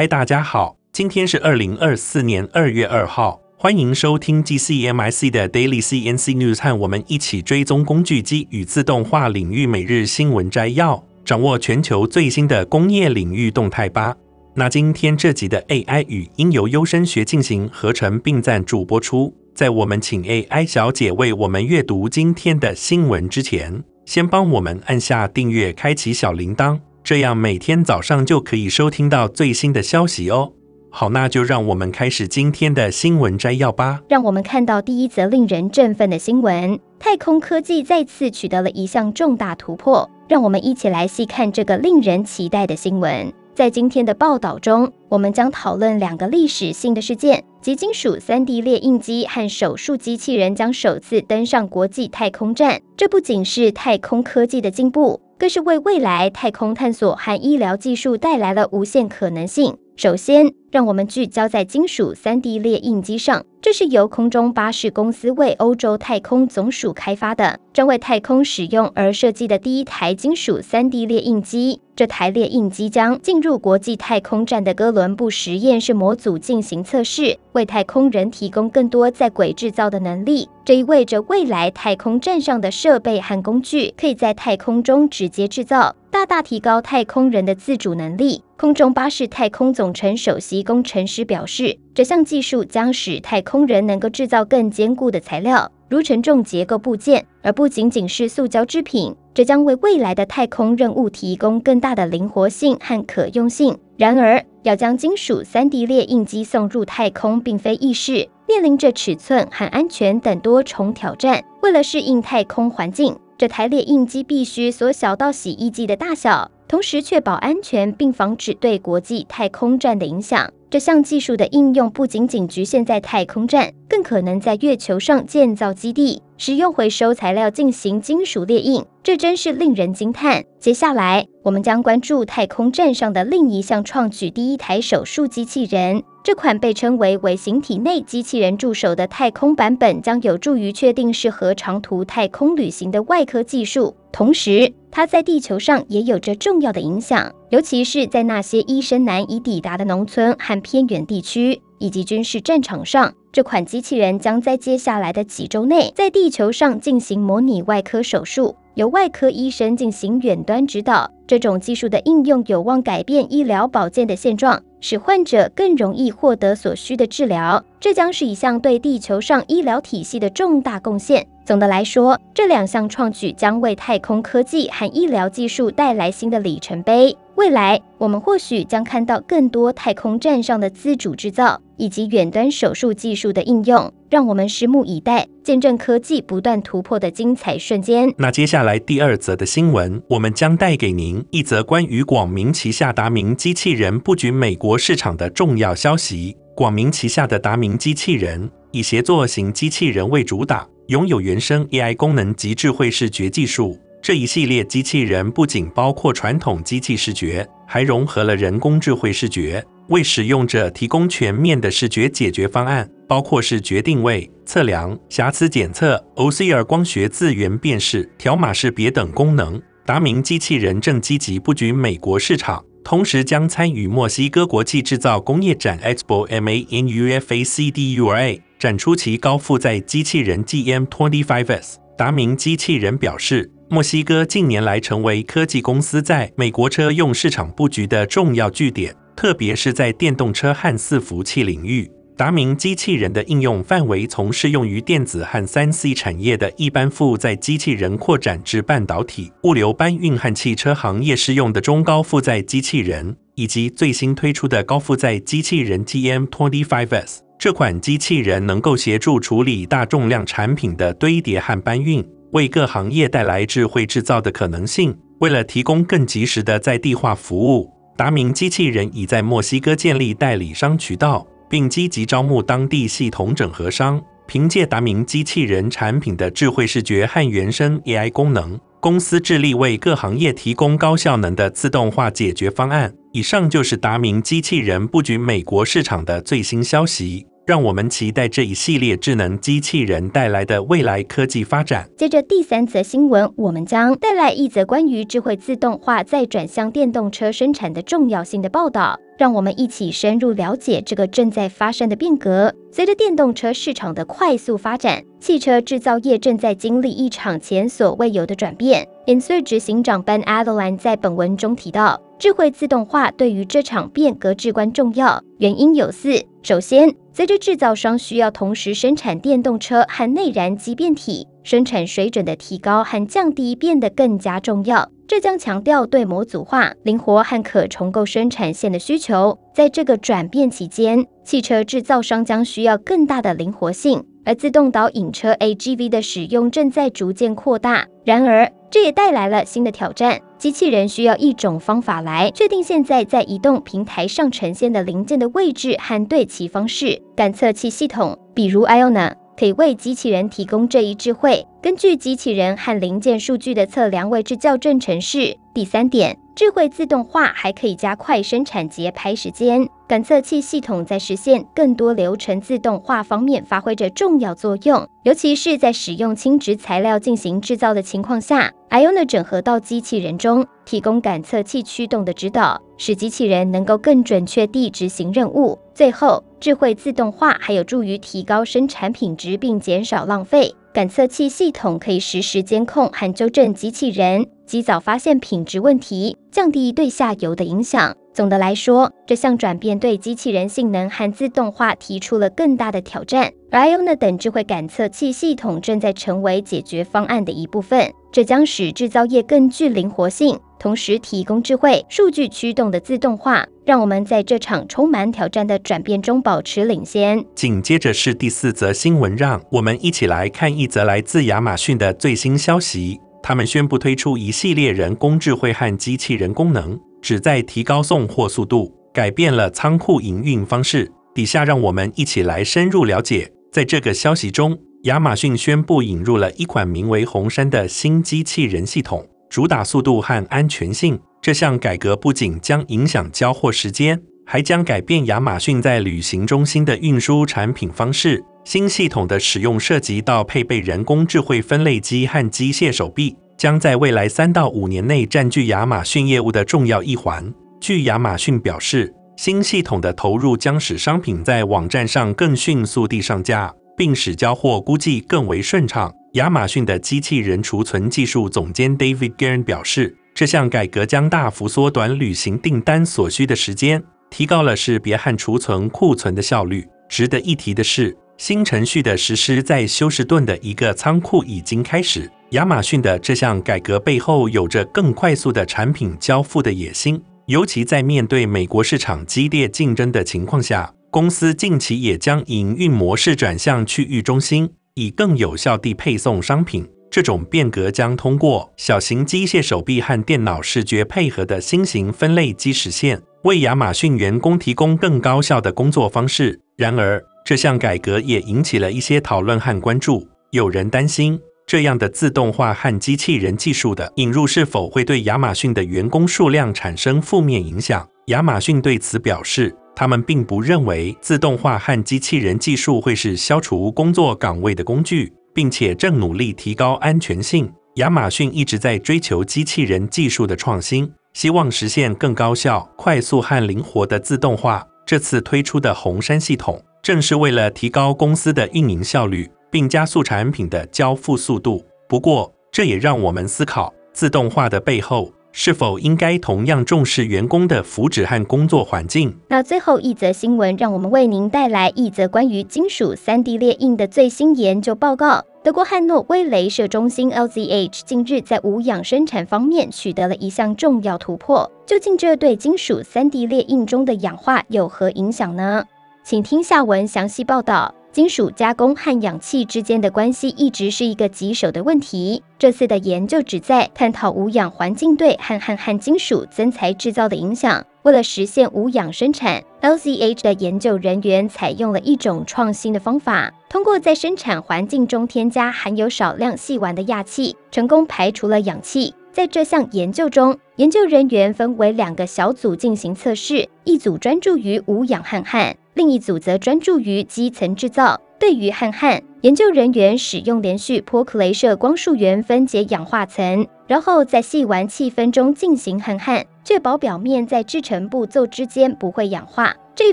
嗨，大家好，今天是二零二四年二月二号，欢迎收听 GCMIC 的 Daily CNC News，和我们一起追踪工具机与自动化领域每日新闻摘要，掌握全球最新的工业领域动态吧。那今天这集的 AI 语音由优声学进行合成并赞助播出。在我们请 AI 小姐为我们阅读今天的新闻之前，先帮我们按下订阅，开启小铃铛。这样每天早上就可以收听到最新的消息哦。好，那就让我们开始今天的新闻摘要吧。让我们看到第一则令人振奋的新闻：太空科技再次取得了一项重大突破。让我们一起来细看这个令人期待的新闻。在今天的报道中，我们将讨论两个历史性的事件，即金属 3D 列印机和手术机器人将首次登上国际太空站。这不仅是太空科技的进步。更是为未来太空探索和医疗技术带来了无限可能性。首先，让我们聚焦在金属 3D 列印机上。这是由空中巴士公司为欧洲太空总署开发的，专为太空使用而设计的第一台金属 3D 列印机。这台列印机将进入国际太空站的哥伦布实验室模组进行测试，为太空人提供更多在轨制造的能力。这意味着未来太空站上的设备和工具可以在太空中直接制造，大大提高太空人的自主能力。空中巴士太空总成首席工程师表示，这项技术将使太空人能够制造更坚固的材料，如承重结构部件，而不仅仅是塑胶制品。这将为未来的太空任务提供更大的灵活性和可用性。然而，要将金属 3D 列印机送入太空并非易事，面临着尺寸和安全等多重挑战。为了适应太空环境，这台列印机必须缩小到洗衣机的大小，同时确保安全并防止对国际太空站的影响。这项技术的应用不仅仅局限在太空站，更可能在月球上建造基地，使用回收材料进行金属列印。这真是令人惊叹。接下来，我们将关注太空站上的另一项创举——第一台手术机器人。这款被称为微型体内机器人助手的太空版本，将有助于确定适合长途太空旅行的外科技术。同时，它在地球上也有着重要的影响，尤其是在那些医生难以抵达的农村和偏远地区，以及军事战场上。这款机器人将在接下来的几周内，在地球上进行模拟外科手术，由外科医生进行远端指导。这种技术的应用有望改变医疗保健的现状，使患者更容易获得所需的治疗。这将是一项对地球上医疗体系的重大贡献。总的来说，这两项创举将为太空科技和医疗技术带来新的里程碑。未来，我们或许将看到更多太空站上的自主制造以及远端手术技术的应用。让我们拭目以待，见证科技不断突破的精彩瞬间。那接下来第二则的新闻，我们将带给您一则关于广明旗下达明机器人布局美国市场的重要消息。广明旗下的达明机器人以协作型机器人为主打，拥有原生 AI 功能及智慧视觉技术。这一系列机器人不仅包括传统机器视觉，还融合了人工智慧视觉，为使用者提供全面的视觉解决方案。包括视觉定位、测量、瑕疵检测、OCR 光学字元辨识、条码识别等功能。达明机器人正积极布局美国市场，同时将参与墨西哥国际制造工业展 Expo M A N U F A C D U A），展出其高负载机器人 GM25S。达明机器人表示，墨西哥近年来成为科技公司在美国车用市场布局的重要据点，特别是在电动车和伺服器领域。达明机器人的应用范围从适用于电子和三 C 产业的一般负载机器人，扩展至半导体、物流搬运和汽车行业适用的中高负载机器人，以及最新推出的高负载机器人 GM25S。这款机器人能够协助处理大重量产品的堆叠和搬运，为各行业带来智慧制造的可能性。为了提供更及时的在地化服务，达明机器人已在墨西哥建立代理商渠道。并积极招募当地系统整合商。凭借达明机器人产品的智慧视觉和原生 AI 功能，公司致力为各行业提供高效能的自动化解决方案。以上就是达明机器人布局美国市场的最新消息。让我们期待这一系列智能机器人带来的未来科技发展。接着第三则新闻，我们将带来一则关于智慧自动化再转向电动车生产的重要性的报道。让我们一起深入了解这个正在发生的变革。随着电动车市场的快速发展，汽车制造业正在经历一场前所未有的转变。延穗执行长 Ben Adeline 在本文中提到，智慧自动化对于这场变革至关重要。原因有四：首先，随着制造商需要同时生产电动车和内燃机变体，生产水准的提高和降低变得更加重要。这将强调对模组化、灵活和可重构生产线的需求。在这个转变期间，汽车制造商将需要更大的灵活性，而自动导引车 AGV 的使用正在逐渐扩大。然而，这也带来了新的挑战：机器人需要一种方法来确定现在在移动平台上呈现的零件的位置和对齐方式。感测器系统，比如 Iona。可以为机器人提供这一智慧，根据机器人和零件数据的测量位置校正程式。第三点，智慧自动化还可以加快生产节拍时间。感测器系统在实现更多流程自动化方面发挥着重要作用，尤其是在使用轻质材料进行制造的情况下。Iona 整合到机器人中，提供感测器驱动的指导，使机器人能够更准确地执行任务。最后，智慧自动化还有助于提高生产品质并减少浪费。感测器系统可以实时监控和纠正机器人，及早发现品质问题，降低对下游的影响。总的来说，这项转变对机器人性能和自动化提出了更大的挑战。而 Iona 等智慧感测器系统正在成为解决方案的一部分，这将使制造业更具灵活性。同时提供智慧数据驱动的自动化，让我们在这场充满挑战的转变中保持领先。紧接着是第四则新闻，让我们一起来看一则来自亚马逊的最新消息。他们宣布推出一系列人工智慧和机器人功能，旨在提高送货速度，改变了仓库营运方式。底下让我们一起来深入了解。在这个消息中，亚马逊宣布引入了一款名为红杉的新机器人系统。主打速度和安全性，这项改革不仅将影响交货时间，还将改变亚马逊在旅行中心的运输产品方式。新系统的使用涉及到配备人工智慧分类机和机械手臂，将在未来三到五年内占据亚马逊业务的重要一环。据亚马逊表示，新系统的投入将使商品在网站上更迅速地上架，并使交货估计更为顺畅。亚马逊的机器人储存技术总监 David Gern 表示，这项改革将大幅缩短旅行订单所需的时间，提高了识别和储存库存的效率。值得一提的是，新程序的实施在休斯顿的一个仓库已经开始。亚马逊的这项改革背后有着更快速的产品交付的野心，尤其在面对美国市场激烈竞争的情况下，公司近期也将营运模式转向区域中心。以更有效地配送商品，这种变革将通过小型机械手臂和电脑视觉配合的新型分类机实现，为亚马逊员工提供更高效的工作方式。然而，这项改革也引起了一些讨论和关注。有人担心，这样的自动化和机器人技术的引入是否会对亚马逊的员工数量产生负面影响。亚马逊对此表示，他们并不认为自动化和机器人技术会是消除工作岗位的工具，并且正努力提高安全性。亚马逊一直在追求机器人技术的创新，希望实现更高效、快速和灵活的自动化。这次推出的红杉系统，正是为了提高公司的运营效率，并加速产品的交付速度。不过，这也让我们思考，自动化的背后。是否应该同样重视员工的福祉和工作环境？那最后一则新闻，让我们为您带来一则关于金属 3D 列印的最新研究报告。德国汉诺威镭射中心 LZH 近日在无氧生产方面取得了一项重要突破。究竟这对金属 3D 列印中的氧化有何影响呢？请听下文详细报道。金属加工和氧气之间的关系一直是一个棘手的问题。这次的研究旨在探讨无氧环境对焊焊金属增材制造的影响。为了实现无氧生产，LZH 的研究人员采用了一种创新的方法，通过在生产环境中添加含有少量细烷的氩气，成功排除了氧气。在这项研究中，研究人员分为两个小组进行测试，一组专注于无氧焊焊。另一组则专注于基层制造。对于焊焊，研究人员使用连续波克雷射光束源分解氧化层，然后在细烷气氛中进行焊焊，确保表面在制程步骤之间不会氧化。这一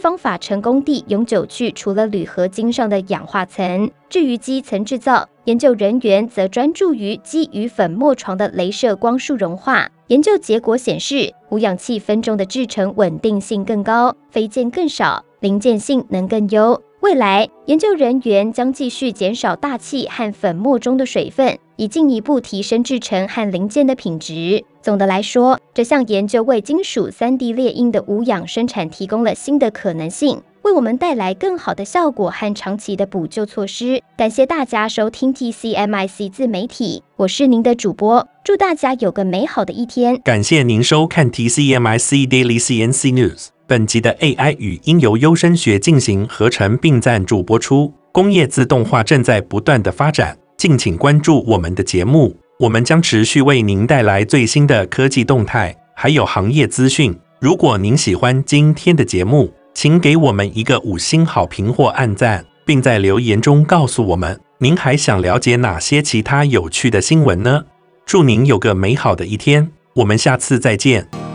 方法成功地永久去除了铝合金上的氧化层。至于基层制造，研究人员则专注于基于粉末床的雷射光束融化。研究结果显示，无氧气氛中的制程稳定性更高，飞溅更少，零件性能更优。未来，研究人员将继续减少大气和粉末中的水分，以进一步提升制成和零件的品质。总的来说，这项研究为金属 3D 列印的无氧生产提供了新的可能性，为我们带来更好的效果和长期的补救措施。感谢大家收听 TCMIC 自媒体，我是您的主播，祝大家有个美好的一天。感谢您收看 TCMIC Daily CNC News。本集的 AI 语音由优声学进行合成并赞助播出。工业自动化正在不断的发展，敬请关注我们的节目，我们将持续为您带来最新的科技动态，还有行业资讯。如果您喜欢今天的节目，请给我们一个五星好评或按赞，并在留言中告诉我们您还想了解哪些其他有趣的新闻呢？祝您有个美好的一天，我们下次再见。